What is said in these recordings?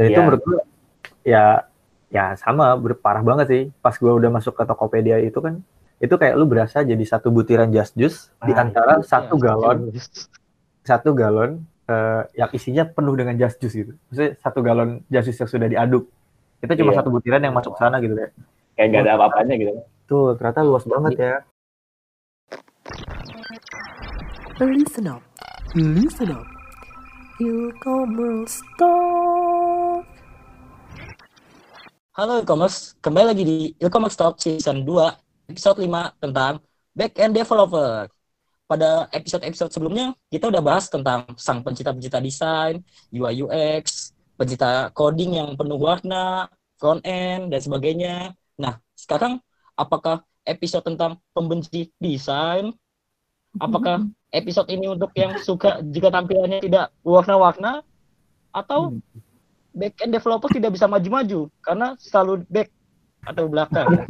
Dan itu Iya. menurut gue ya ya sama berparah banget sih. Pas gue udah masuk ke Tokopedia itu kan itu kayak lu berasa jadi satu butiran just juice di Ah, antara Iya, satu galon satu galon eh, yang isinya penuh dengan just juice gitu. Maksudnya satu galon just juice yang sudah diaduk. Itu cuma Iya. satu butiran yang masuk sana gitu kayak. Kayak nggak ada apa-apanya gitu. Tuh, ternyata luas banget ya. Listen up, listen up. E-commerce. Halo e-commerce, kembali lagi di e-commerce talk season 2, episode 5 tentang back-end developer. Pada episode-episode sebelumnya, kita udah bahas tentang sang pencipta-pencipta desain, UI UX, pencipta coding yang penuh warna, front-end, dan sebagainya. Nah, sekarang apakah episode tentang pembenci desain? Apakah episode ini untuk yang suka jika tampilannya tidak warna-warna? Atau back-end developer tidak bisa maju-maju karena selalu back atau belakang.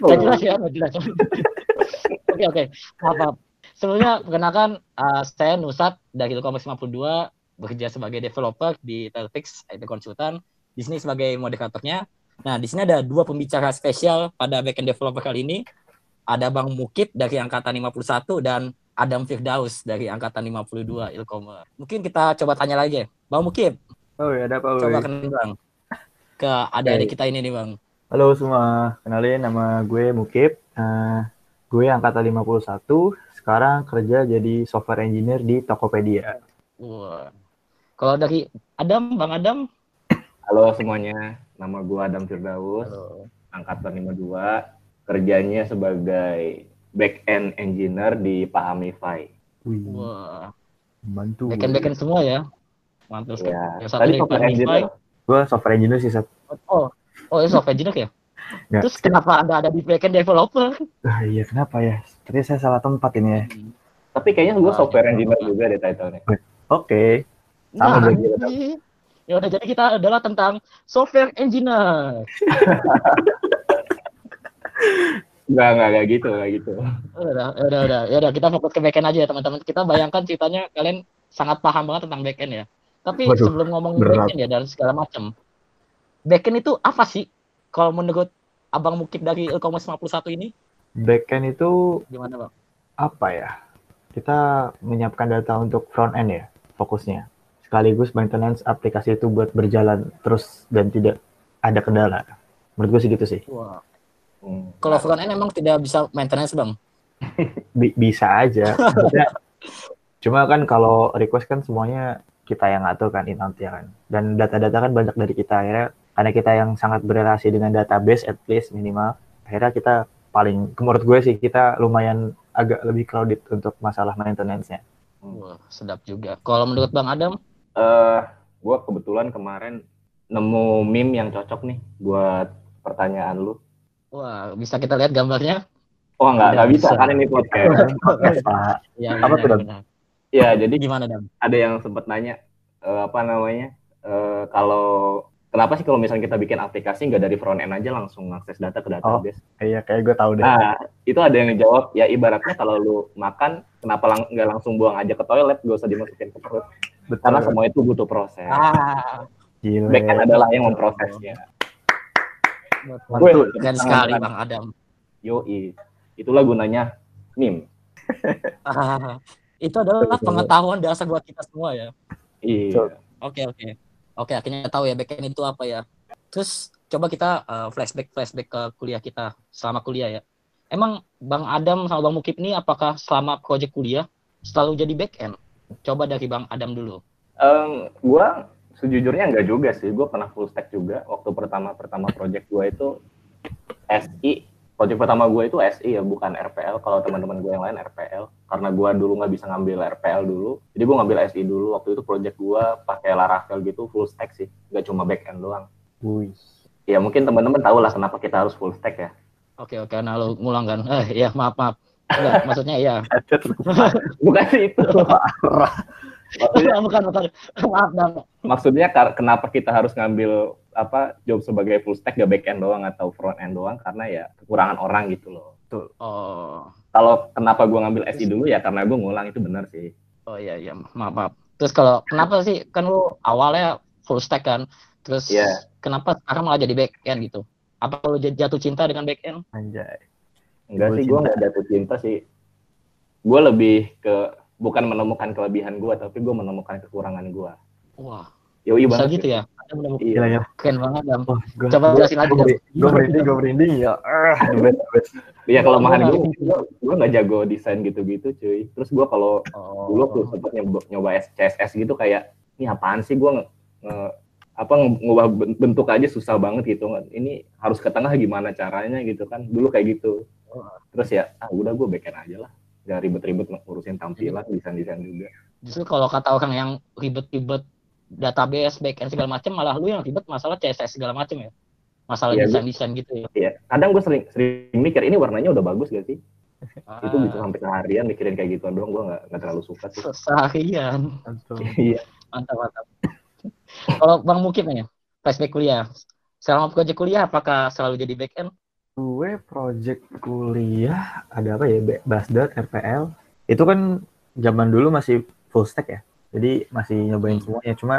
Nggak jelas ya, nggak jelas. Oke oke, maaf, maaf. Sebelumnya perkenalkan uh, saya Nusat dari Ilkomers 52 bekerja sebagai developer di Telfix IT Konsultan. Di sini sebagai moderatornya. Nah, di sini ada dua pembicara spesial pada backend developer kali ini. Ada Bang Mukib dari angkatan 51 dan Adam Firdaus dari angkatan 52 Ilkomer. Mungkin kita coba tanya lagi. Bang Mukib, Oh ya, ada apa? coba kenalin Bang. Ke adik-adik kita ini nih Bang. Halo semua, kenalin nama gue Mukib. Eh, gue angkatan 51, sekarang kerja jadi software engineer di Tokopedia. Wah. Kalau dari Adam, Bang Adam. Halo semuanya, nama gua Adam Firdaus, angkatan 52, kerjanya sebagai back-end engineer di Pahamify. Wih, Wah. bantu. Backend backend semua ya. Mantul sekali. Ya, satu tadi software engineer. Gue software engineer sih, Sat. Oh, oh itu software engineer ya? Nggak. Terus kenapa Anda ada di backend developer? Ah, iya, kenapa ya? Ternyata saya salah tempat ini ya. Tapi kayaknya gua Ah, software iya. engineer juga deh title-nya. Oke, Sama Nah, berarti ya, ya udah jadi kita adalah tentang software engineer. Enggak, enggak, enggak gitu, enggak gitu. Udah, udah, udah, ya udah kita fokus ke backend aja ya teman-teman. Kita bayangkan ceritanya kalian sangat paham banget tentang backend ya. Tapi Waduh, sebelum ngomongin berat. backend ya dan segala macam, backend itu apa sih? Kalau menurut Abang Mukib dari e-commerce 51 ini, backend itu gimana bang? apa ya? Kita menyiapkan data untuk front end ya, fokusnya. Sekaligus maintenance aplikasi itu buat berjalan terus dan tidak ada kendala. Menurut gue sih gitu sih. Wah. Hmm. Kalau front end emang tidak bisa maintenance bang? Bi- bisa aja. Cuma kan kalau request kan semuanya kita yang ngatur kan in out ya kan. Dan data-data kan banyak dari kita akhirnya karena kita yang sangat berrelasi dengan database at least minimal akhirnya kita paling menurut gue sih kita lumayan agak lebih crowded untuk masalah maintenance-nya. Wah, sedap juga. Kalau menurut Bang Adam, Eh, gua kebetulan kemarin nemu meme yang cocok nih buat pertanyaan lu. Wah bisa kita lihat gambarnya? Oh, enggak, enggak bisa bisa. kan ini podcast. Pak. Ya, Apa tuh. Ya, jadi Gimana Dam? ada yang sempat nanya eh, apa namanya eh, kalau kenapa sih kalau misalnya kita bikin aplikasi nggak dari front end aja langsung akses data ke database Iya kayak gue tahu deh. nah itu ada yang ngejawab ya ibaratnya kalau lu makan kenapa lang- nggak langsung buang aja ke toilet gak usah dimasukin ke perut Betul. karena semua itu butuh proses Ah, Gile. backend adalah yang memprosesnya Mantul. keren sekali Bang Adam. yoi itulah gunanya meme Ah, itu adalah pengetahuan dasar buat kita semua ya. iya Oke oke oke akhirnya tahu ya backend itu apa ya. Terus coba kita uh, flashback flashback ke kuliah kita selama kuliah ya. Emang Bang Adam sama Bang Mukib ini apakah selama project kuliah selalu jadi backend? Coba dari Bang Adam dulu. Em, gua sejujurnya nggak juga sih. Gue pernah full stack juga. Waktu pertama pertama project gue itu SI project pertama gue itu SI ya bukan RPL kalau teman-teman gue yang lain RPL karena gue dulu nggak bisa ngambil RPL dulu. Jadi gue ngambil SI dulu. Waktu itu project gue pakai Laravel gitu full stack sih. Nggak cuma back end doang. Wih. ya mungkin teman-teman tahu lah kenapa kita harus full stack ya. Oke oke. Nah lu ngulang kan. Eh ya maaf maaf. Enggak, maksudnya iya. bukan sih itu maksudnya, bukan bukan. Maaf maksudnya kenapa kita harus ngambil apa job sebagai full stack gak back end doang atau front end doang karena ya kekurangan orang gitu loh Oh. kalau kenapa gue ngambil SI dulu ya karena gue ngulang itu benar sih Oh iya iya maaf maaf. Terus kalau kenapa sih kan lu awalnya full stack kan, terus Iya. kenapa sekarang malah jadi back end gitu? Apa lu jatuh cinta dengan back end? Anjay. Enggak sih, gue nggak jatuh cinta sih. Gue lebih ke bukan menemukan kelebihan gue, tapi gue menemukan kekurangan gue. Wah, Yoi bisa banget. gitu ya? Ada menemukan Iya. Gila ya. keren banget Dam. Oh, gua, Coba jelasin lagi, gua merinding, gua merinding ya. Ah, the best, the best. Iya kelemahan Gua gue, gue gue nggak jago desain gitu-gitu cuy. Terus gue kalau Oh. dulu tuh sempet nyoba, nyoba CSS gitu kayak ini apaan sih gue apa ngubah ben- bentuk aja susah banget gitu. Ini harus ke tengah gimana caranya gitu kan. Dulu kayak gitu. Terus ya ah udah gue backend aja lah. Gak ribet-ribet ngurusin tampilan, desain-desain juga. Justru kalau kata orang yang ribet-ribet database, backend segala macam, malah lu yang ribet masalah CSS segala macam ya. Masalah Iya, gua- desain-desain gitu ya. Iya, kadang gue sering sering mikir ini warnanya udah bagus gak sih? Itu bisa Ah, sampai seharian mikirin kayak gitu doang, gue nggak nggak terlalu suka sih. seharian. Iya. Mantap, mantap. kalau Bang Mukib nih, flashback kuliah. Selama project kuliah, apakah selalu jadi back end? Gue project kuliah ada apa ya? Basdat, RPL. Itu kan zaman dulu masih full stack ya. Jadi masih nyobain semuanya. Cuma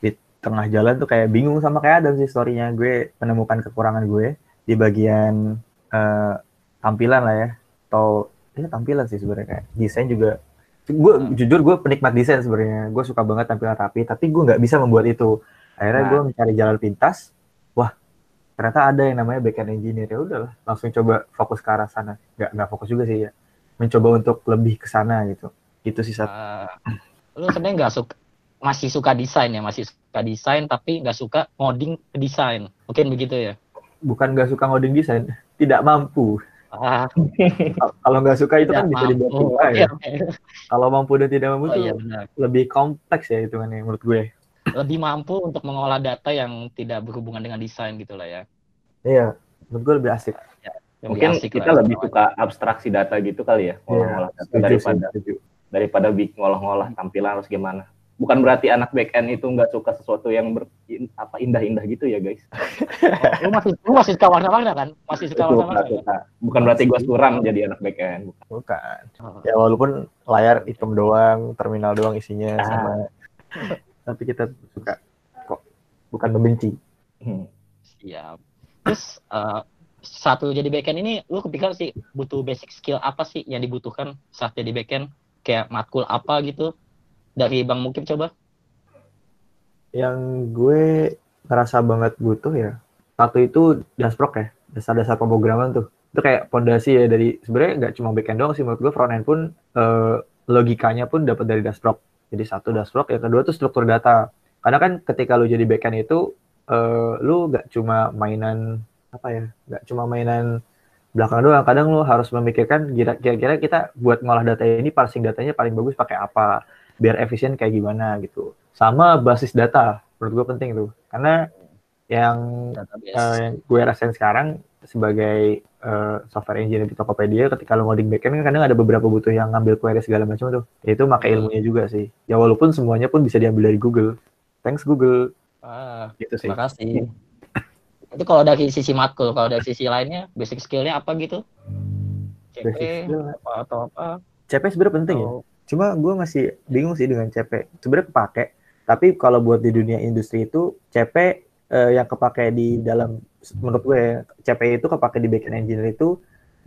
di tengah jalan tuh kayak bingung sama kayak Adam sih story-nya. Gue menemukan kekurangan gue di bagian eh, tampilan lah ya. Atau ya tampilan sih sebenarnya kayak desain juga. Gue jujur gue penikmat desain sebenarnya. Gue suka banget tampilan rapi. Tapi gue nggak bisa membuat itu. Akhirnya Nah. gue mencari jalan pintas. Ternyata ada yang namanya backend engineer. Ya udahlah langsung coba fokus ke arah sana. Nggak nggak fokus juga sih ya. Mencoba untuk lebih ke sana gitu. Itu sih Ah, lu sebenarnya nggak suka, masih suka desain ya, masih suka desain tapi nggak suka ngoding desain. Mungkin begitu ya. bukan nggak suka ngoding desain tidak mampu. Ah, Kal- kalau nggak suka itu kan tidak bisa dibuat susah Oke, ya kalau mampu dan tidak mampu Oh tuh iya benar. lebih kompleks ya itu kan menurut gue Lebih mampu untuk mengolah data yang tidak berhubungan dengan desain gitu lah ya. iya menurut gue lebih asik Yang Mungkin asik kita lah. lebih suka abstraksi data gitu kali ya, ngolah-ngolah data Iya, setuju daripada setuju. daripada ngolah-ngolah tampilan harus gimana. Bukan berarti anak back end itu nggak suka sesuatu yang ber, in- apa indah-indah gitu ya guys. Oh, lu masih lu masih suka warna-warna kan? Masih suka warna-warna. kan? Bukan berarti gue suram jadi anak back end. Bukan. bukan Oh. ya walaupun layar hitam doang terminal doang isinya Ah. sama tapi kita suka kok bukan membenci Hmm. Siap. Terus eh, satu jadi backend ini lu kepikiran sih butuh basic skill apa sih yang dibutuhkan saat jadi backend? Kayak matkul apa gitu? Dari Bang Mukib coba. yang gue ngerasa banget butuh ya satu itu Dasproc ya dasar-dasar pemrograman tuh itu kayak pondasi ya dari sebenarnya nggak cuma backend doang sih menurut gue frontend pun eh, logikanya pun dapat dari Dasproc jadi satu Dasproc yang kedua tuh struktur data. Karena kan ketika lu jadi backend itu eh, lu nggak cuma mainan apa ya nggak cuma mainan belakang doang. Kadang lu harus memikirkan kira- kira-kira kita buat ngolah data ini parsing datanya paling bagus pakai apa biar efisien kayak gimana gitu. Sama basis data menurut gue penting tuh. Karena yang Database. eh, yang gue rasain sekarang sebagai eh, software engineer di Tokopedia ketika lo ngoding backend kan kadang ada beberapa butuh yang ngambil query segala macam tuh. Itu pakai ilmunya juga sih. Ya walaupun semuanya pun bisa diambil dari Google. Thanks Google. Ah, gitu sih. terima kasih. Itu kalau dari sisi matkul, kalau dari sisi lainnya basic skillnya apa gitu? CP Basic skill, apa atau apa? CP sebenarnya penting ya. Atau- cuma gue masih bingung sih dengan CP sebenarnya kepake tapi kalau buat di dunia industri itu CP eh, yang kepake di dalam menurut gue ya, itu kepake di backend engineer itu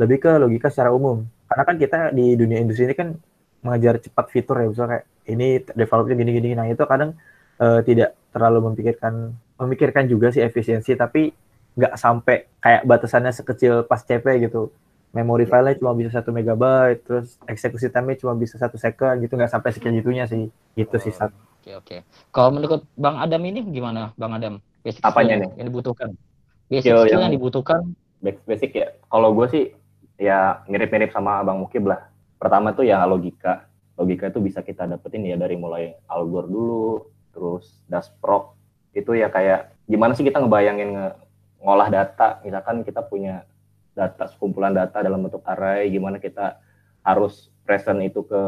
lebih ke logika secara umum karena kan kita di dunia industri ini kan mengejar cepat fitur ya misalnya kayak ini developernya gini gini nah itu kadang eh, tidak terlalu memikirkan memikirkan juga sih efisiensi tapi nggak sampai kayak batasannya sekecil pas CP gitu memori filenya cuma bisa satu megabyte terus eksekusi time cuma bisa satu second gitu nggak sampai segitunya sih gitu sih Sat. Oke oke. Kalau menurut Bang Adam ini gimana, Bang Adam? Basic Apanya skill nih? yang dibutuhkan? Basic Skill skill yang- yang dibutuhkan. Basic ya. Kalau gue sih ya mirip-mirip sama Bang Mukib lah. Pertama tuh ya logika. Logika itu bisa kita dapetin ya dari mulai Algor dulu, terus Dasproc. Itu ya kayak gimana sih kita ngebayangin nge- ngolah data. Misalkan kita punya data, sekumpulan data dalam bentuk array, gimana kita harus present itu ke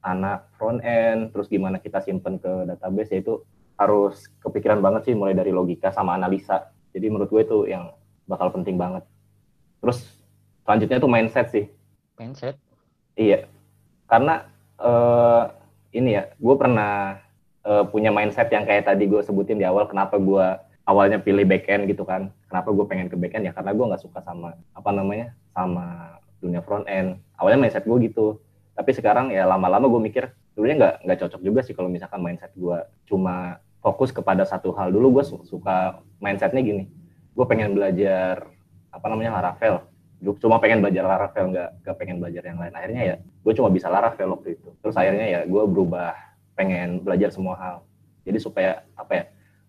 anak front end, terus gimana kita simpen ke database, ya itu harus kepikiran banget sih mulai dari logika sama analisa. Jadi menurut gue itu yang bakal penting banget. Terus selanjutnya tuh mindset sih. Mindset. Iya. Karena eh, ini ya, gue pernah eh, punya mindset yang kayak tadi gue sebutin di awal kenapa gue awalnya pilih backend gitu kan kenapa gue pengen ke backend ya karena gue nggak suka sama apa namanya sama dunia front end awalnya mindset gue gitu tapi sekarang ya lama-lama gue mikir dulunya nggak nggak cocok juga sih kalau misalkan mindset gue cuma fokus kepada satu hal. Dulu gue su- suka mindsetnya gini gue pengen belajar apa namanya Laravel. Gue cuma pengen belajar Laravel nggak nggak pengen belajar yang lain. Akhirnya ya gue cuma bisa Laravel waktu itu. Terus akhirnya ya gue berubah pengen belajar semua hal. Jadi supaya apa ya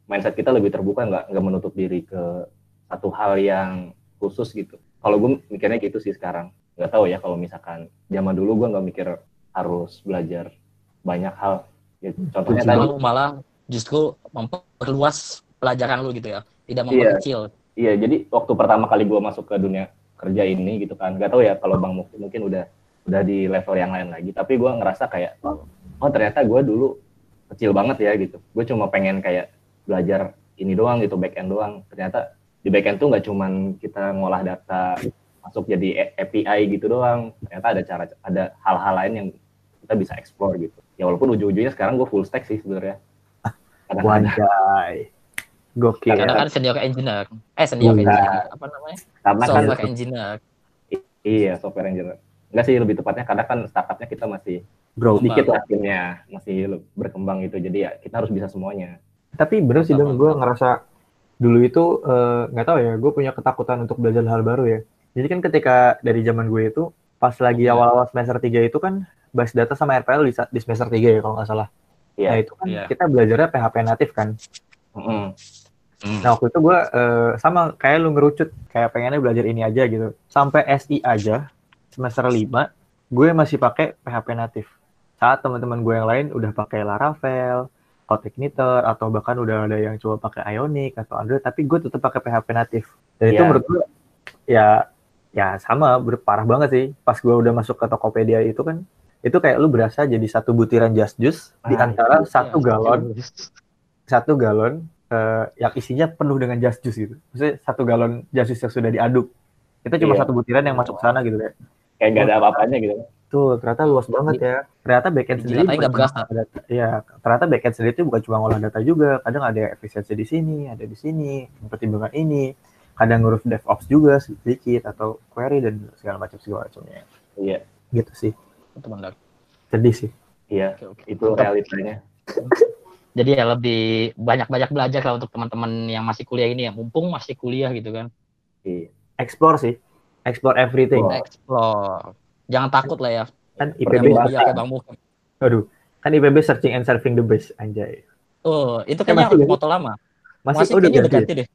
mindset kita lebih terbuka nggak nggak menutup diri ke satu hal yang khusus gitu. Kalau gue mikirnya gitu sih sekarang. Nggak tahu ya kalau misalkan zaman dulu gue nggak mikir harus belajar banyak hal. Gitu. contohnya tadi malah justru memperluas pelajaran lu gitu ya, tidak Iya. memperkecil. Iya, jadi waktu pertama kali gue masuk ke dunia kerja ini gitu kan, gak tahu ya kalau Bang Mukti mungkin udah udah di level yang lain lagi, tapi gue ngerasa kayak oh ternyata gue dulu kecil banget ya gitu, gue cuma pengen kayak belajar ini doang gitu back end doang, ternyata di back end tuh nggak cuman kita ngolah data masuk jadi API gitu doang, ternyata ada cara ada hal-hal lain yang kita bisa explore gitu. Ya walaupun ujung-ujungnya sekarang gue full stack sih sebenarnya. Kadang-kadang Wajay. Gokil. Karena kan senior engineer. Eh, senior Iya. engineer. Apa namanya? karena kan Software engineer. Iya, software engineer. Enggak sih lebih tepatnya karena kan startupnya kita masih Bro, sedikit lah timnya, masih berkembang gitu. Jadi ya kita harus bisa semuanya. tapi bener sih dong gue ngerasa dulu itu eh, nggak tahu ya gue punya ketakutan untuk belajar hal baru ya jadi kan ketika dari zaman gue itu pas lagi Iya. awal-awal semester 3 itu kan base data sama RPL di, di semester 3 ya kalau nggak salah Iya. nah itu kan Iya. kita belajarnya PHP natif kan Mm-mm. Hmm. nah waktu itu gue eh, sama kayak lu ngerucut kayak pengennya belajar ini aja gitu sampai SI aja semester 5 gue masih pakai PHP natif saat teman-teman gue yang lain udah pakai Laravel Codeigniter atau bahkan udah ada yang coba pakai Ionic atau Android tapi gue tetap pakai PHP natif dan itu Iya. menurut gue ya ya sama berparah banget sih pas gue udah masuk ke Tokopedia itu kan itu kayak lu berasa jadi satu butiran just juice di Ah, antara Iya, satu galon satu galon eh, yang isinya penuh dengan just juice gitu. Maksudnya satu galon just juice yang sudah diaduk. Itu cuma Iya. satu butiran yang masuk ke sana gitu ya. Kayak nggak ada apa-apanya gitu. Tuh, ternyata luas banget ya. Ternyata backend sendiri nggak berasa. Iya, ternyata backend sendiri itu bukan cuma ngolah data juga. Kadang ada efisiensi di sini, ada di sini, pertimbangan ini. Kadang ngurus DevOps juga sedikit atau query dan segala macam segala macamnya. Iya, Gitu sih. Itu benar. Sedih sih. iya. Oke, oke. Itu realitanya. Jadi ya lebih banyak-banyak belajar lah untuk teman-teman yang masih kuliah ini ya, mumpung masih kuliah gitu kan. Iya. Explore sih. Explore everything. Oh. Explore. Jangan takut lah ya. Kan IPB, kayak Bang aduh, kan IPB searching and serving the best anjay. Oh, itu masih kayaknya nggak sih? moto lama. Masih, Masih oh, udah ganti. ganti ya? deh.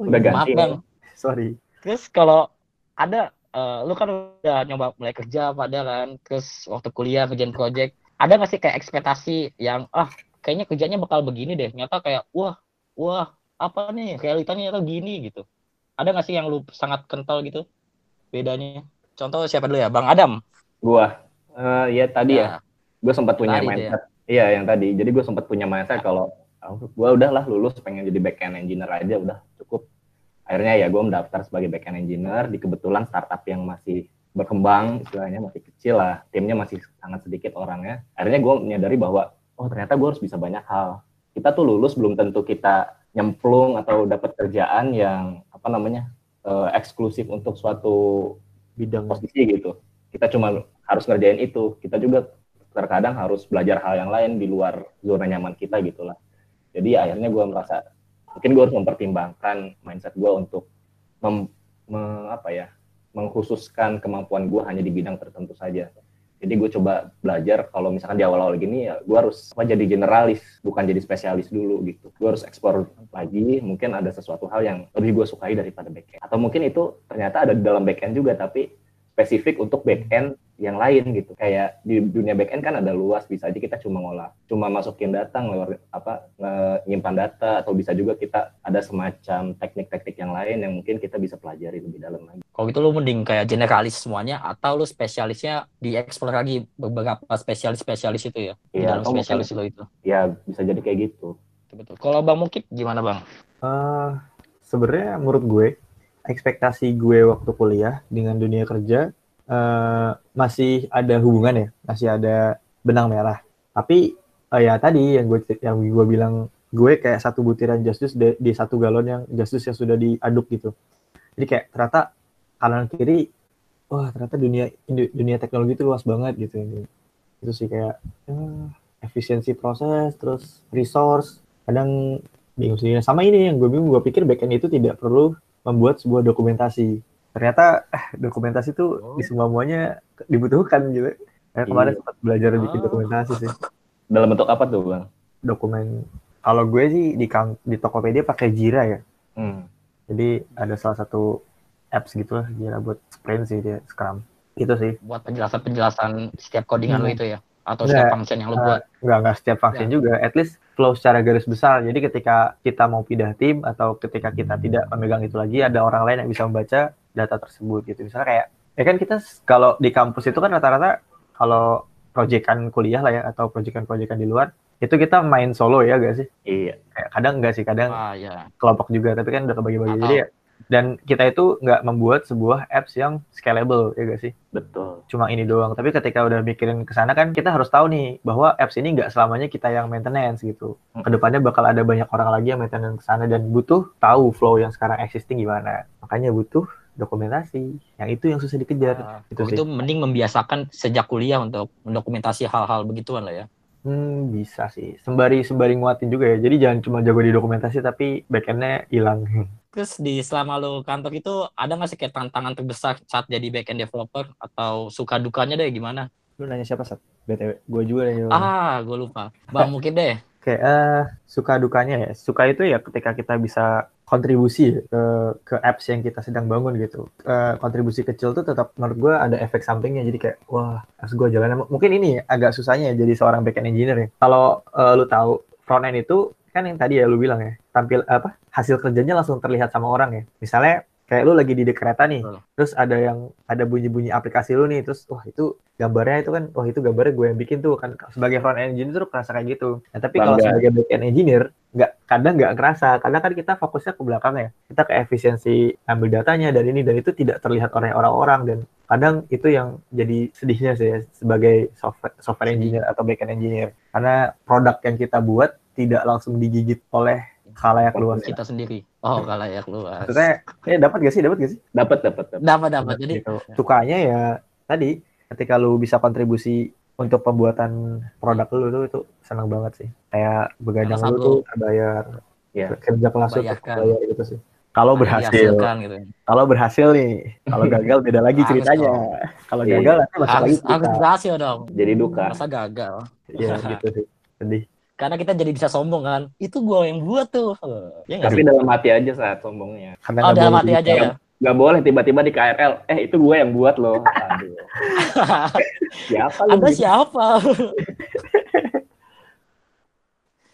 Udah ganti. Maaf Bang. Sorry. Terus kalau ada eh, lu kan udah nyoba mulai kerja pada kan, terus waktu kuliah ngerjain project, ada nggak sih kayak ekspektasi yang ah kayaknya kerjanya bakal begini deh, nyata kayak wah wah apa nih realitanya nyata gini gitu. Ada nggak sih yang lu sangat kental gitu bedanya? Contoh siapa dulu ya, Bang Adam? Gua, eh, ya tadi ya, gue sempat punya Tadi tuh ya. mindset. Iya, yang tadi. Jadi gue sempat punya mindset kalau oh, gue udahlah lulus pengen jadi backend engineer aja udah cukup. Akhirnya ya gue mendaftar sebagai backend engineer di kebetulan startup yang masih berkembang, istilahnya masih kecil lah, timnya masih sangat sedikit orangnya. Akhirnya gue menyadari bahwa oh ternyata gue harus bisa banyak hal. Kita tuh lulus belum tentu kita nyemplung atau dapat kerjaan yang apa namanya eh, eksklusif untuk suatu Bidang posisi gitu. Kita cuma harus ngerjain itu. Kita juga terkadang harus belajar hal yang lain di luar zona nyaman kita gitulah. Jadi akhirnya gue merasa mungkin gue harus mempertimbangkan mindset gue untuk mem, me- apa ya mengkhususkan kemampuan gue hanya di bidang tertentu saja. Jadi gue coba belajar kalau misalkan di awal-awal gini ya gue harus apa jadi generalis bukan jadi spesialis dulu gitu. Gue harus eksplor lagi mungkin ada sesuatu hal yang lebih gue sukai daripada backend. Atau mungkin itu ternyata ada di dalam backend juga tapi spesifik untuk backend yang lain gitu. Kayak di dunia backend kan ada luas, bisa aja kita cuma ngolah, cuma masukin data, ngelewat apa nyimpan data atau bisa juga kita ada semacam teknik-teknik yang lain yang mungkin kita bisa pelajari lebih dalam lagi. Kalau gitu lu mending kayak generalis semuanya atau lu spesialisnya dieksplor lagi beberapa spesialis-spesialis itu ya. Di Iya, dalam mungkin- spesialis lo itu. Ya bisa jadi kayak gitu. Betul. Kalau Bang Mukib gimana Bang? Eh, sebenarnya menurut gue ekspektasi gue waktu kuliah dengan dunia kerja eh, masih ada hubungan ya, masih ada benang merah. Tapi oh ya tadi yang gue yang gue bilang gue kayak satu butiran Justus di, di satu galon yang Justus yang sudah diaduk gitu. Jadi kayak ternyata kanan kiri wah ternyata dunia dunia teknologi itu luas banget gitu. Itu sih kayak eh, efisiensi proses terus resource kadang bingung sih sama ini yang gue bingung gue pikir backend itu tidak perlu membuat sebuah dokumentasi ternyata eh, dokumentasi itu Oh. di semua muanya dibutuhkan gitu Kayak kemarin Iya. sempat belajar bikin Oh. dokumentasi sih Dalam bentuk apa tuh bang? dokumen kalau gue sih di di Tokopedia pakai Jira ya Hmm. jadi ada salah satu apps gitu lah Jira buat sprint sih dia Scrum itu sih buat penjelasan-penjelasan setiap codingan Hmm. lo itu ya atau Nggak, setiap function yang lo buat. nggak nggak setiap function juga at least flow secara garis besar jadi ketika kita mau pindah tim atau ketika kita tidak memegang itu lagi ada orang lain yang bisa membaca data tersebut gitu. Misalnya kayak ya kan kita kalau di kampus itu kan rata-rata kalau proyekan kuliah lah ya atau proyekan-proyekan di luar itu kita main solo ya gak sih? Iya. kayak kadang enggak sih kadang Ah ya. kelompok juga tapi kan udah kebagi-bagi. Jadi ya dan kita itu nggak membuat sebuah apps yang scalable ya gak sih? Betul. cuma ini doang. Tapi ketika udah mikirin ke sana kan kita harus tahu nih bahwa apps ini nggak selamanya kita yang maintenance gitu. Ke depannya bakal ada banyak orang lagi yang maintenance ke sana dan butuh tahu flow yang sekarang existing gimana. Makanya butuh dokumentasi. Yang itu yang susah dikejar. Ah, itu itu, mending membiasakan sejak kuliah untuk mendokumentasi hal-hal begituan lah ya. hmm, bisa sih. Sembari sembari nguatin juga ya. Jadi jangan cuma jago di dokumentasi tapi backendnya hilang. Terus di selama lo kantor itu ada nggak sih kayak tantangan terbesar saat jadi backend developer? Atau suka dukanya deh gimana? lu nanya siapa sat? Btw gue juga nanya. Ah, gue lupa. Bang mungkin deh. Kayak eh, suka dukanya ya. Suka itu ya ketika kita bisa kontribusi ke ke apps yang kita sedang bangun gitu. Eh, kontribusi kecil tuh tetap menurut gue ada efek sampingnya. Jadi kayak wah harus gue jalan. Mungkin ini agak susahnya ya jadi seorang backend engineer ya. Kalau eh, lu tahu front end itu kan yang tadi ya lu bilang ya tampil apa hasil kerjanya langsung terlihat sama orang ya. Misalnya kayak lu lagi di dek kereta nih Betul. terus ada yang ada bunyi-bunyi aplikasi lu nih terus wah itu gambarnya itu kan wah itu gambarnya gue yang bikin tuh. Kan sebagai front end engineer tuh kerasa kayak gitu. Nah, tapi kalau sebagai back end engineer nggak kadang nggak kerasa. Karena kan kita fokusnya ke belakang ya kita ke efisiensi ambil datanya dan ini dan itu tidak terlihat oleh orang-orang. Dan kadang itu yang jadi sedihnya sih ya, sebagai software software engineer atau back end engineer. Karena produk yang kita buat tidak langsung digigit oleh khalayak luas Kita sendiri. Oh, kalau ya luas. maksudnya eh dapat gak sih dapat gak sih Dapat dapat dapat. Dapat dapat. Jadi gitu. sukanya ya tadi ketika lu bisa kontribusi untuk pembuatan produk lu tuh itu senang banget sih kayak begadang lu tuh terbayar Iya. kerja kelas lu terbayar gitu sih kalau berhasil gitu. kalau berhasil nih kalau gagal beda lagi ceritanya kalau Iya. gagal nanti masalah Harus, itu harus berhasil dong. Jadi duka. Masa gagal. ya gitu sih sedih Karena kita jadi bisa sombong kan. Itu gua yang buat tuh. Ya nggak Tapi sih? dalam hati aja saat sombongnya. karena Oh, nggak dalam hati aja ya. Gak boleh tiba-tiba di KRL. Eh itu gue yang buat loh. Aduh. Siapa lu? Anda gitu? siapa?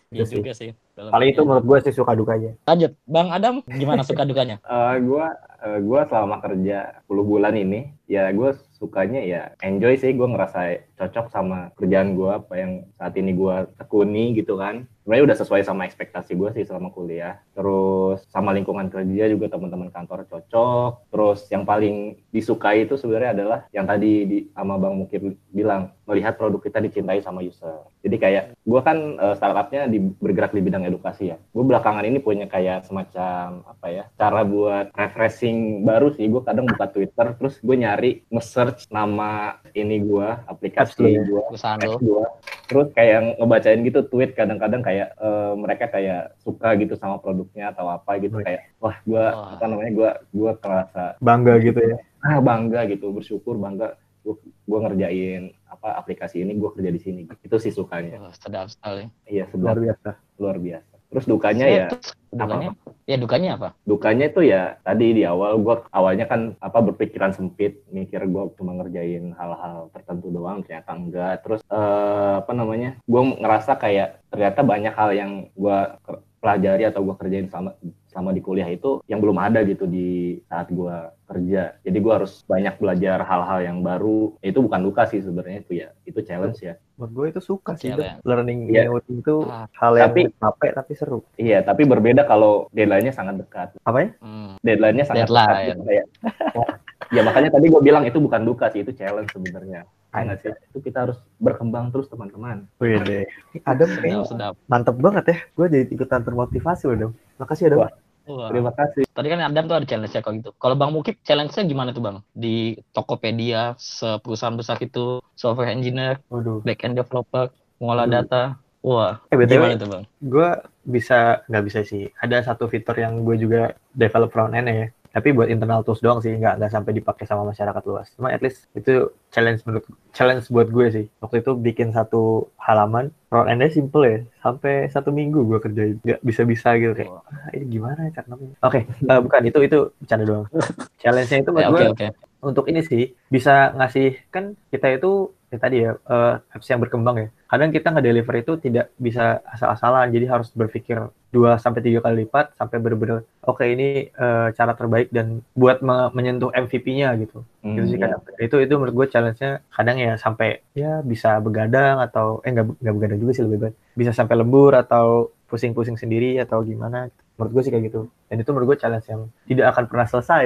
Iya sih. juga sih. dalam paling itu menurut gue sih suka dukanya Lanjut, Bang Adam, gimana suka dukanya? Eh, gua eh, gua selama kerja 10 bulan ini ya gue sukanya ya enjoy sih gue ngerasa cocok sama kerjaan gue apa yang saat ini gue tekuni gitu kan sebenarnya udah sesuai sama ekspektasi gue sih selama kuliah. Terus sama lingkungan kerja juga teman-teman kantor cocok. Terus yang paling disukai itu sebenarnya adalah yang tadi di sama bang Mukir bilang melihat produk kita dicintai sama user. Jadi kayak gue kan eh, startupnya di, bergerak di bidang edukasi ya. Gue belakangan ini punya kayak semacam apa ya cara buat refreshing baru sih. Gue kadang buka Twitter terus gue nyari nge-search nama ini gue Apps aplikasi ya? gue Perusahaan lo. gua. Terus kayak ngebacain gitu tweet kadang-kadang kayak eh, mereka kayak suka gitu sama produknya atau apa gitu kayak wah gua Wah. apa namanya gua gua kerasa bangga gitu ya? Ah bangga gitu bersyukur bangga gua, gua ngerjain apa aplikasi ini gua kerja di sini. Itu sih sukanya. Oh, sedap sekali. iya luar sebelah biasa. Luar biasa terus dukanya ya Terus dukanya? Ya dukanya apa? dukanya itu ya tadi di awal gua awalnya kan apa berpikiran sempit mikir gua cuma ngerjain hal-hal tertentu doang ternyata enggak terus eh, apa namanya gua ngerasa kayak ternyata banyak hal yang gua ker- pelajari atau gua kerjain sama sama di kuliah itu yang belum ada gitu di saat gua kerja jadi gua harus banyak belajar hal-hal yang baru itu bukan duka sih sebenarnya itu ya itu challenge ya menurut gue itu suka sih. Dok. learning Iya. new thing itu Ah, hal yang Tapi- capek tapi seru iya tapi berbeda kalau deadline-nya sangat dekat apa ya hmm. deadline-nya sangat Deadline. dekat gitu, kayak ya makanya tadi gue bilang itu bukan duka sih itu challenge sebenarnya Kayak sih itu kita harus berkembang terus teman-teman. Wih deh. Adam kayaknya Sedap, sedap. mantep banget ya. Gue jadi ikutan termotivasi loh, Dam. Makasih ya, Dam. Wah. Wah. Terima kasih. Tadi kan Adam tuh ada challenge-nya kalau gitu. Kalau Bang Mukib challenge-nya gimana tuh Bang? Di Tokopedia, perusahaan besar itu, software engineer, Waduh. back-end developer, mengolah data. Wah, Eh, BTW, gimana tuh Bang? gue bisa, nggak bisa sih. Ada satu fitur yang gue juga develop front end ya. Tapi buat internal tools doang sih, nggak nggak sampai dipakai sama masyarakat luas. Cuma at least itu challenge menurut challenge buat gue sih. Waktu itu bikin satu halaman front endnya simple ya, sampai satu minggu gue kerjain. Nggak bisa-bisa gitu kayak, ah, ini gimana ya cara namanya? Oke, eh, bukan itu itu bercanda doang. Challenge-nya itu buat Ya, gue Oke, oke. untuk ini sih bisa ngasih kan kita itu ya tadi ya eh, apps yang berkembang ya. Kadang kita nge-deliver itu tidak bisa asal-asalan jadi harus berpikir dua sampai tiga kali lipat sampai benar-benar oke ini eh, cara terbaik dan buat me- menyentuh MVP-nya gitu. Hmm, gitu sih iya. kadang itu itu menurut gue challenge-nya kadang ya sampai ya bisa begadang atau eh nggak nggak begadang juga sih lebih baik. Bisa sampai lembur atau pusing-pusing sendiri atau gimana menurut gue sih kayak gitu. Dan itu menurut gue challenge yang tidak akan pernah selesai.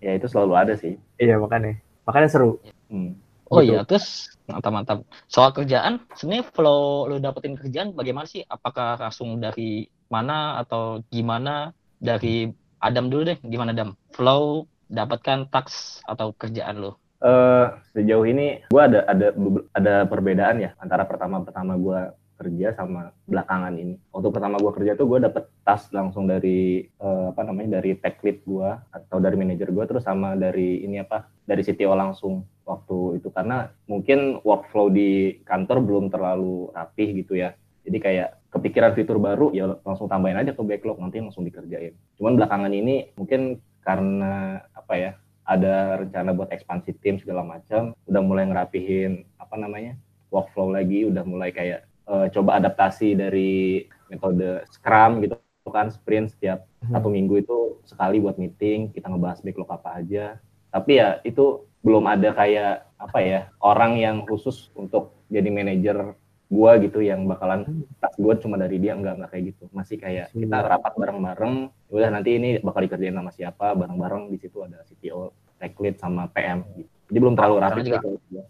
Ya itu selalu ada sih. iya makanya. Makanya seru. Hmm. Oh Gitu. iya, terus mantap-mantap. Soal kerjaan, sebenarnya flow lu dapetin kerjaan bagaimana sih? Apakah langsung dari mana atau gimana? Dari Adam dulu deh, gimana Adam? Flow dapatkan tax atau kerjaan lu? Eh, sejauh ini gue ada ada ada perbedaan ya antara pertama-pertama gue kerja sama belakangan ini. Waktu pertama gue kerja tuh gue dapet task langsung dari eh, apa namanya dari tech lead gue atau dari manajer gue terus sama dari ini apa dari CTO langsung waktu itu karena mungkin workflow di kantor belum terlalu rapih gitu ya. Jadi kayak kepikiran fitur baru ya langsung tambahin aja ke backlog nanti langsung dikerjain. Cuman belakangan ini mungkin karena apa ya ada rencana buat ekspansi tim segala macam, udah mulai ngerapihin apa namanya workflow lagi, udah mulai kayak eh, coba adaptasi dari metode Scrum gitu kan sprint setiap Hmm. satu minggu itu sekali buat meeting kita ngebahas backlog apa aja. Tapi ya itu belum ada kayak apa ya orang yang khusus untuk jadi manajer gua gitu yang bakalan tas gua cuma dari dia enggak enggak kayak gitu masih kayak kita rapat bareng-bareng udah nanti ini bakal dikerjain sama siapa bareng-bareng di situ ada CTO tech lead sama PM gitu. Jadi belum terlalu rapi Karena juga- gua.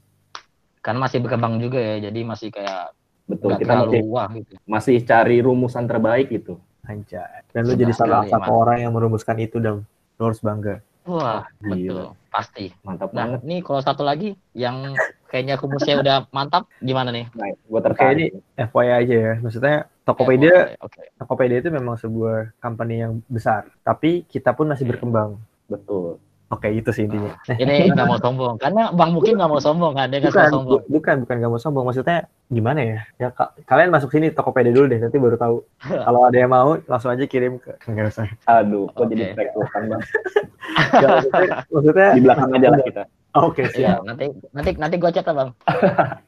Kan masih berkembang juga ya, jadi masih kayak betul kita masih wah gitu. masih cari rumusan terbaik gitu Anjay. Dan lu jadi salah satu orang yang merumuskan itu dan lu harus bangga. Wah, Gila. betul, pasti. mantap Nah, banget nih kalau satu lagi yang kayaknya rumusnya udah mantap, gimana nih? nah, gua Oke, tertarik ini FYI aja ya. Maksudnya Tokopedia, oke. Tokopedia itu memang sebuah company yang besar. Tapi kita pun masih berkembang. betul Oke, itu sih intinya. Ini nggak mau sombong, karena Bang mungkin nggak mau sombong kan, dia nggak bukan, suka sombong. bu- bukan, bukan gak mau sombong. Maksudnya gimana ya? Ya ka- kalian masuk sini Tokopedia dulu deh, nanti baru tahu. Kalau ada yang mau, langsung aja kirim ke. Nggak usah. aduh kok Oke. jadi rekrutan bang Nggak, maksudnya, maksudnya di belakang aja lah kita Oke, Iya, siap. nanti nanti nanti gua chat lah, Bang.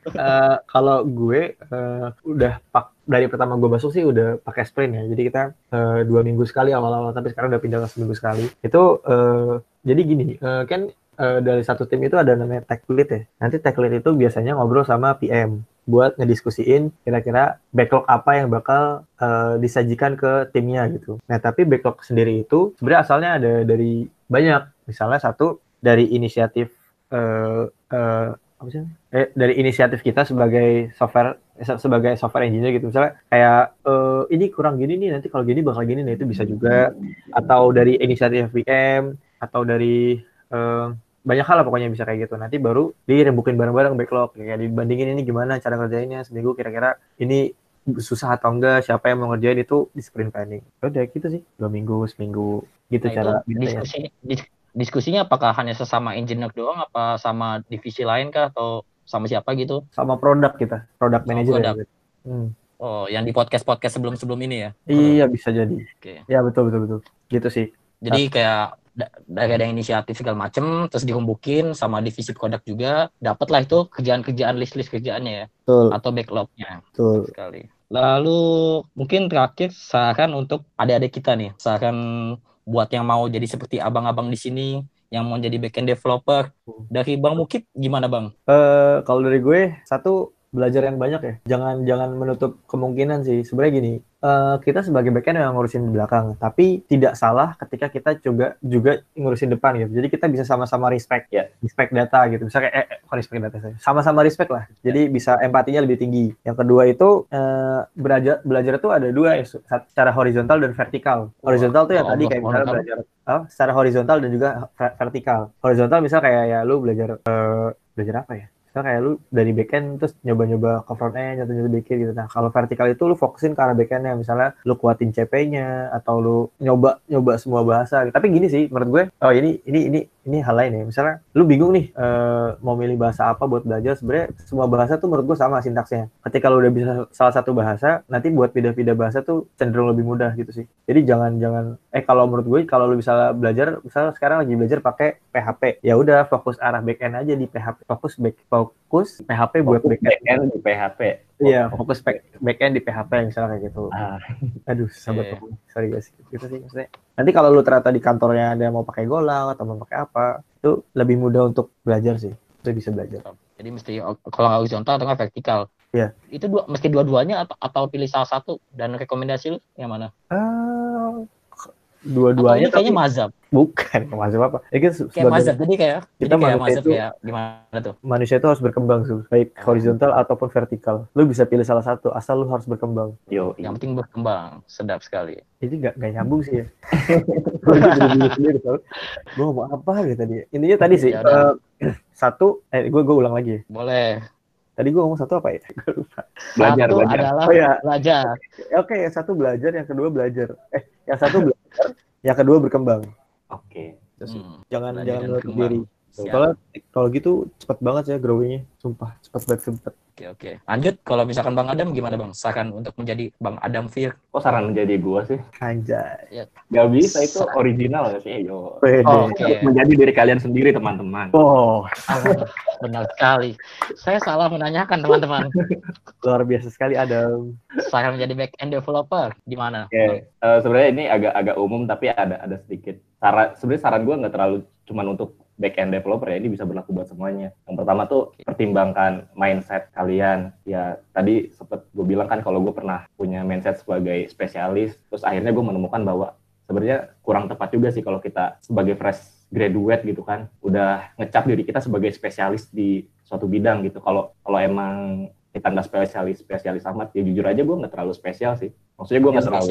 Eh, kalau gue eh, udah pak dari pertama gue masuk sih udah pakai sprint ya. Jadi kita eh, dua minggu sekali awal-awal, tapi sekarang udah pindah ke seminggu sekali. Itu eh, jadi gini, eh, kan eh, dari satu tim itu ada namanya tech lead ya. Nanti tech lead itu biasanya ngobrol sama PM buat ngediskusiin kira-kira backlog apa yang bakal eh, disajikan ke timnya gitu. Nah, tapi backlog sendiri itu sebenarnya asalnya ada dari banyak. Misalnya satu dari inisiatif eh, eh, apa sih? Eh, dari inisiatif kita sebagai software sebagai software engineer gitu. Misalnya kayak eh, ini kurang gini nih nanti kalau gini bakal gini nah itu bisa juga. Atau dari inisiatif VM atau dari eh, banyak hal lah pokoknya bisa kayak gitu. Nanti baru dirembukin bareng-bareng backlog. Kayak dibandingin ini gimana cara ngerjainnya seminggu kira-kira ini susah atau enggak siapa yang mau ngerjain itu di sprint planning. Udah gitu sih dua minggu seminggu. Gitu Nah, cara itu diskusi diskusinya apakah hanya sesama engineer doang apa sama divisi lain kah atau sama siapa gitu? sama produk kita product Sama manager ya produk. gitu. Hmm. Oh, yang di podcast-podcast sebelum-sebelum ini ya. iya bisa jadi Oke. ya betul betul betul gitu sih Jadi kayak da- dari ada inisiatif segala macem terus dihumbukin sama divisi produk juga dapatlah itu kerjaan-kerjaan list-list kerjaannya ya betul atau backlognya betul sekali. Lalu mungkin terakhir saran untuk adik-adik kita nih, saran buat yang mau jadi seperti abang-abang di sini yang mau jadi backend developer dari Bang Mukib gimana Bang? Eh, kalau dari gue satu belajar yang banyak ya. Jangan jangan menutup kemungkinan sih. Sebenarnya gini, eh, kita sebagai backend yang ngurusin di belakang, tapi tidak salah ketika kita juga juga ngurusin depan gitu. Jadi kita bisa sama-sama respect, Ya. respect data gitu. Misalnya eh, eh kok respect data saya. Sama-sama respect lah. Jadi bisa empatinya lebih tinggi. Yang kedua itu eh, belajar belajar itu ada dua ya, secara horizontal dan vertikal. Horizontal tuh yang Oh, tadi kayak misalnya horizontal. belajar apa, secara horizontal dan juga ver- vertikal. Horizontal misal kayak ya lu belajar eh, belajar apa ya? Misal kayak lu dari backend terus nyoba-nyoba ke front end atau nyoba backend gitu. Nah, kalau vertikal itu lu fokusin ke arah backendnya. Misalnya lu kuatin CP-nya atau lu nyoba nyoba semua bahasa. Tapi gini sih menurut gue, oh ini ini ini ini hal lain ya. Misalnya lu bingung nih eh, mau milih bahasa apa buat belajar. Sebenarnya semua bahasa tuh menurut gue sama sintaksnya. Ketika lu udah bisa salah satu bahasa, nanti buat pindah-pindah bahasa tuh cenderung lebih mudah gitu sih. Jadi jangan jangan eh kalau menurut gue kalau lu bisa belajar misalnya sekarang lagi belajar pakai PHP, ya udah fokus arah backend aja di PHP. Fokus back fokus PHP buat Fokus backend. backend di PHP. Iya, fokus back, backend di PHP misalnya kayak gitu. Ah, Aduh, sabar Iya. ngomong. Sorry guys. Gitu sih maksudnya. Nanti kalau lu ternyata di kantornya ada yang mau pakai Golang atau mau pakai apa, itu lebih mudah untuk belajar sih. Itu bisa belajar. Jadi mesti kalau nggak horizontal atau nggak vertikal. Iya. Itu dua mesti dua-duanya atau, atau pilih salah satu dan rekomendasi lu yang mana? Ah, Atau dua-duanya kayaknya mazhab. bukan mazhab apa. Ya, se- Kayak sebagai mazhab. Jadi kayak kita jadi kayak manusia mazhab itu- kayak gimana tuh? manusia itu harus berkembang sih, baik horizontal ataupun vertikal. Lu bisa pilih salah satu, asal lu harus berkembang. yo, Yang penting berkembang. Sedap sekali. Jadi nggak nggak nyambung sih ya. Gue mau apa gitu tadi. Intinya tadi sih Ya eh, satu, eh gue gue ulang lagi. ya. Boleh. Tadi gue ngomong satu apa ya? Gue lupa. belajar, Satu belajar. adalah Oh ya, belajar. Oke, yang satu belajar, yang kedua belajar. Eh, yang satu belajar, yang kedua berkembang. Oke. Hmm. Jangan Belajar jangan menutup diri. Soalnya kalau gitu cepat banget ya growingnya, sumpah cepat banget cepat. Oke oke. Lanjut kalau misalkan Bang Adam gimana Bang? Saran untuk menjadi Bang Adam Fir. Kok saran menjadi gua sih? Anjay. Gak bisa itu original ya sih, yo. Oh, Oke. Harus menjadi diri kalian sendiri, teman-teman. Oh, Benar sekali. Saya salah menanyakan teman-teman. luar biasa sekali Adam. Saran menjadi back end developer gimana? Oke, eh, sebenarnya ini agak agak umum tapi ada ada sedikit saran. Sebenarnya saran gue nggak terlalu cuman untuk back end developer ya, ini bisa berlaku buat semuanya. Yang pertama tuh pertimbangkan mindset kalian. Ya tadi sempet gue bilang kan kalau gue pernah punya mindset sebagai spesialis, terus akhirnya gue menemukan bahwa sebenarnya kurang tepat juga sih kalau kita sebagai fresh graduate gitu kan, udah ngecap diri kita sebagai spesialis di suatu bidang gitu. Kalau kalau emang kita nggak spesialis spesialis amat ya jujur aja gue nggak terlalu spesial sih maksudnya gue nggak Yang terlalu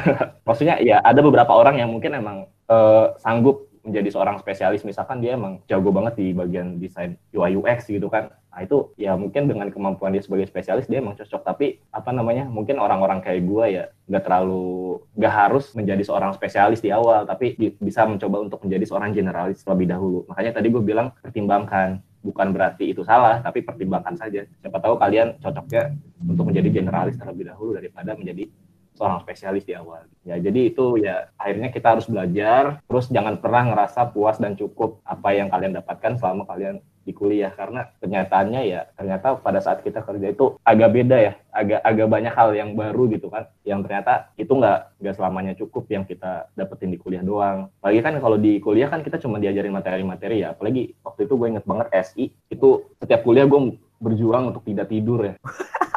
maksudnya ya ada beberapa orang yang mungkin emang eh, sanggup menjadi seorang spesialis misalkan dia emang jago banget di bagian desain UI UX gitu kan. Nah itu ya mungkin dengan kemampuan dia sebagai spesialis dia emang cocok. Tapi apa namanya mungkin orang-orang kayak gue ya nggak terlalu nggak harus menjadi seorang spesialis di awal tapi bisa mencoba untuk menjadi seorang generalis terlebih dahulu. Makanya tadi gue bilang pertimbangkan. Bukan berarti itu salah tapi pertimbangkan saja. Siapa tahu kalian cocoknya untuk menjadi generalis terlebih dahulu daripada menjadi seorang spesialis di awal. Ya, jadi itu ya akhirnya kita harus belajar, terus jangan pernah ngerasa puas dan cukup apa yang kalian dapatkan selama kalian di kuliah karena kenyataannya ya ternyata pada saat kita kerja itu agak beda ya, agak agak banyak hal yang baru gitu kan, yang ternyata itu nggak nggak selamanya cukup yang kita dapetin di kuliah doang. Apalagi kan kalau di kuliah kan kita cuma diajarin materi-materi ya, apalagi waktu itu gue inget banget SI itu setiap kuliah gue berjuang untuk tidak tidur ya.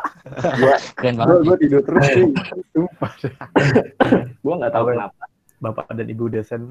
Keren Gue banget. gue tidur terus sih. Sumpah. Gue nggak tahu Apa kenapa. Bapak dan ibu dosen.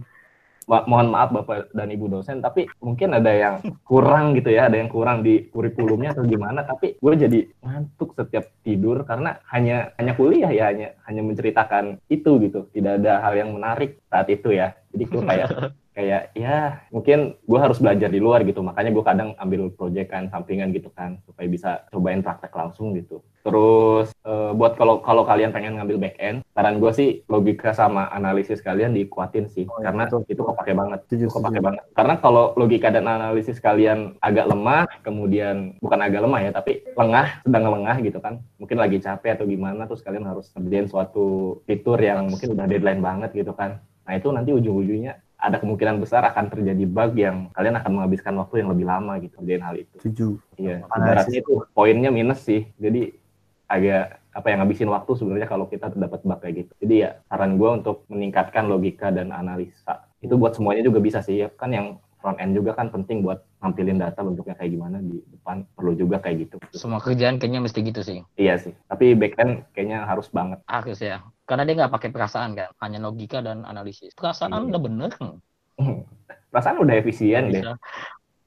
Ma- mohon maaf Bapak dan Ibu dosen, tapi mungkin ada yang kurang gitu ya, ada yang kurang di kurikulumnya atau gimana, tapi gue jadi ngantuk setiap tidur karena hanya hanya kuliah ya, hanya hanya menceritakan itu gitu, tidak ada hal yang menarik saat itu ya. Jadi gue kayak kayak ya mungkin gue harus belajar di luar gitu, makanya gue kadang ambil proyek kan sampingan gitu kan, supaya bisa cobain praktek langsung gitu. Terus eh, buat kalau kalau kalian pengen ngambil back end, saran gue sih logika sama analisis kalian dikuatin sih, Oh, iya, karena betul. itu kepake banget. Itu kepake banget. Karena kalau logika dan analisis kalian agak lemah, kemudian bukan agak lemah ya, tapi lengah, sedang lengah gitu kan, mungkin lagi capek atau gimana, terus kalian harus kerjain suatu fitur yang mungkin udah deadline banget gitu kan. Nah itu nanti ujung-ujungnya ada kemungkinan besar akan terjadi bug yang kalian akan menghabiskan waktu yang lebih lama gitu kerjain hal itu. Setuju. Iya, ibaratnya itu poinnya minus sih. Jadi agak apa yang ngabisin waktu sebenarnya kalau kita dapat bug kayak gitu. Jadi ya saran gue untuk meningkatkan logika dan analisa. Itu buat semuanya juga bisa sih. Ya. Kan yang front end juga kan penting buat nampilin data bentuknya kayak gimana di depan perlu juga kayak gitu. Semua kerjaan kayaknya mesti gitu sih. Iya sih. Tapi back end kayaknya harus banget. Harus ya. Karena dia nggak pakai perasaan kan, hanya logika dan analisis. Perasaan Iya. udah bener. Perasaan udah efisien deh. Bisa.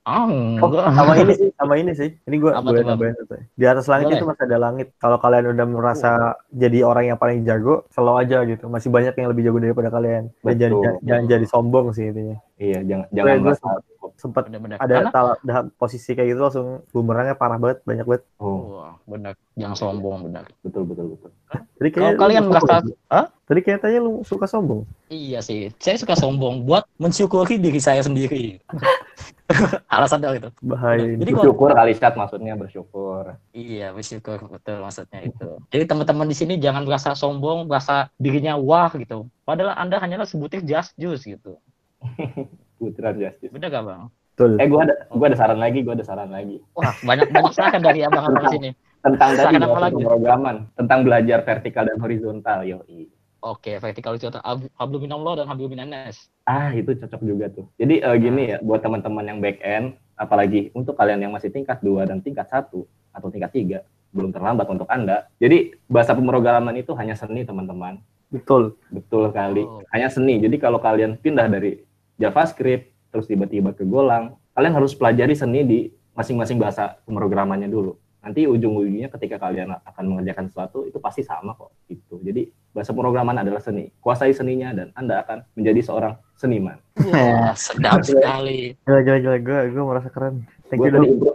Ah, Oh, enggak. sama ini sih, sama ini sih. Ini gue Apa boleh nambahin satu ya. Di atas langit Boleh. itu masih ada langit. Kalau kalian udah merasa jadi orang yang paling jago, slow aja gitu. Masih banyak yang lebih jago daripada kalian. Dan jangan, jangan, jangan jadi sombong sih intinya. Iya, jangan jangan merasa Sempat Bener-bener. ada Karena, tal- dalam posisi kayak gitu langsung bumerangnya parah banget, banyak banget. oh, Wah, bener. Jangan sombong, bener. betul betul betul. Jadi Kalau kayaknya kalian merasa. Hah? Tadi kayaknya lu suka sombong. Iya sih, saya suka sombong buat mensyukuri diri saya sendiri. Alasan dong itu. Bahaya ini. Jadi kalau Bersyukur kali chat maksudnya bersyukur. Iya, bersyukur betul maksudnya itu. Jadi teman-teman di sini jangan merasa sombong, merasa dirinya wah gitu. Padahal Anda hanyalah sebutir just juice gitu. Putran Justice. Bener gak bang? Betul. Eh gua ada gua ada saran lagi, gua ada saran lagi. Wah banyak banyak saran dari abang-abang di sini. Tentang tadi Saran pemrograman, tentang belajar vertikal dan horizontal, yoi. Oke, vertikal itu hablum minallah dan hablum minanas. Ah, itu cocok juga tuh. Jadi eh, gini ya, buat teman-teman yang back end, apalagi untuk kalian yang masih tingkat 2 dan tingkat 1 atau tingkat 3, belum terlambat untuk Anda. Jadi bahasa pemrograman itu hanya seni, teman-teman. Betul. Betul kali. Oh. Hanya seni. Jadi kalau kalian pindah dari JavaScript terus tiba-tiba ke Golang, kalian harus pelajari seni di masing-masing bahasa pemrogramannya dulu. Nanti ujung-ujungnya ketika kalian akan mengerjakan sesuatu itu pasti sama kok gitu. Jadi bahasa pemrograman adalah seni. Kuasai seninya dan Anda akan menjadi seorang seniman. Wah, sedap sekali. Gila, gila, gila. Gue, gue merasa keren. Thank Gua you,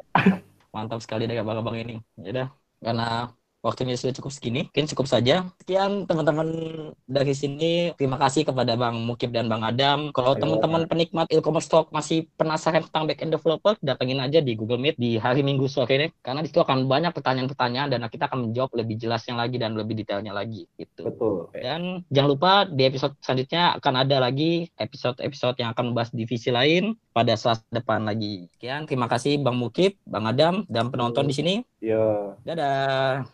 Mantap sekali dari abang-abang ini. Ya udah, karena waktunya sudah cukup segini, mungkin cukup saja. Sekian teman-teman dari sini. Terima kasih kepada Bang Mukib dan Bang Adam. Kalau teman-teman penikmat e-commerce talk masih penasaran tentang backend developer, datengin aja di Google Meet di hari Minggu sore ini. Karena di situ akan banyak pertanyaan-pertanyaan dan kita akan menjawab lebih jelasnya lagi dan lebih detailnya lagi. Gitu. betul. Dan jangan lupa di episode selanjutnya akan ada lagi episode-episode yang akan membahas divisi lain pada selasa depan lagi. Sekian, terima kasih Bang Mukib, Bang Adam, dan penonton di sini. Yo. Dadah.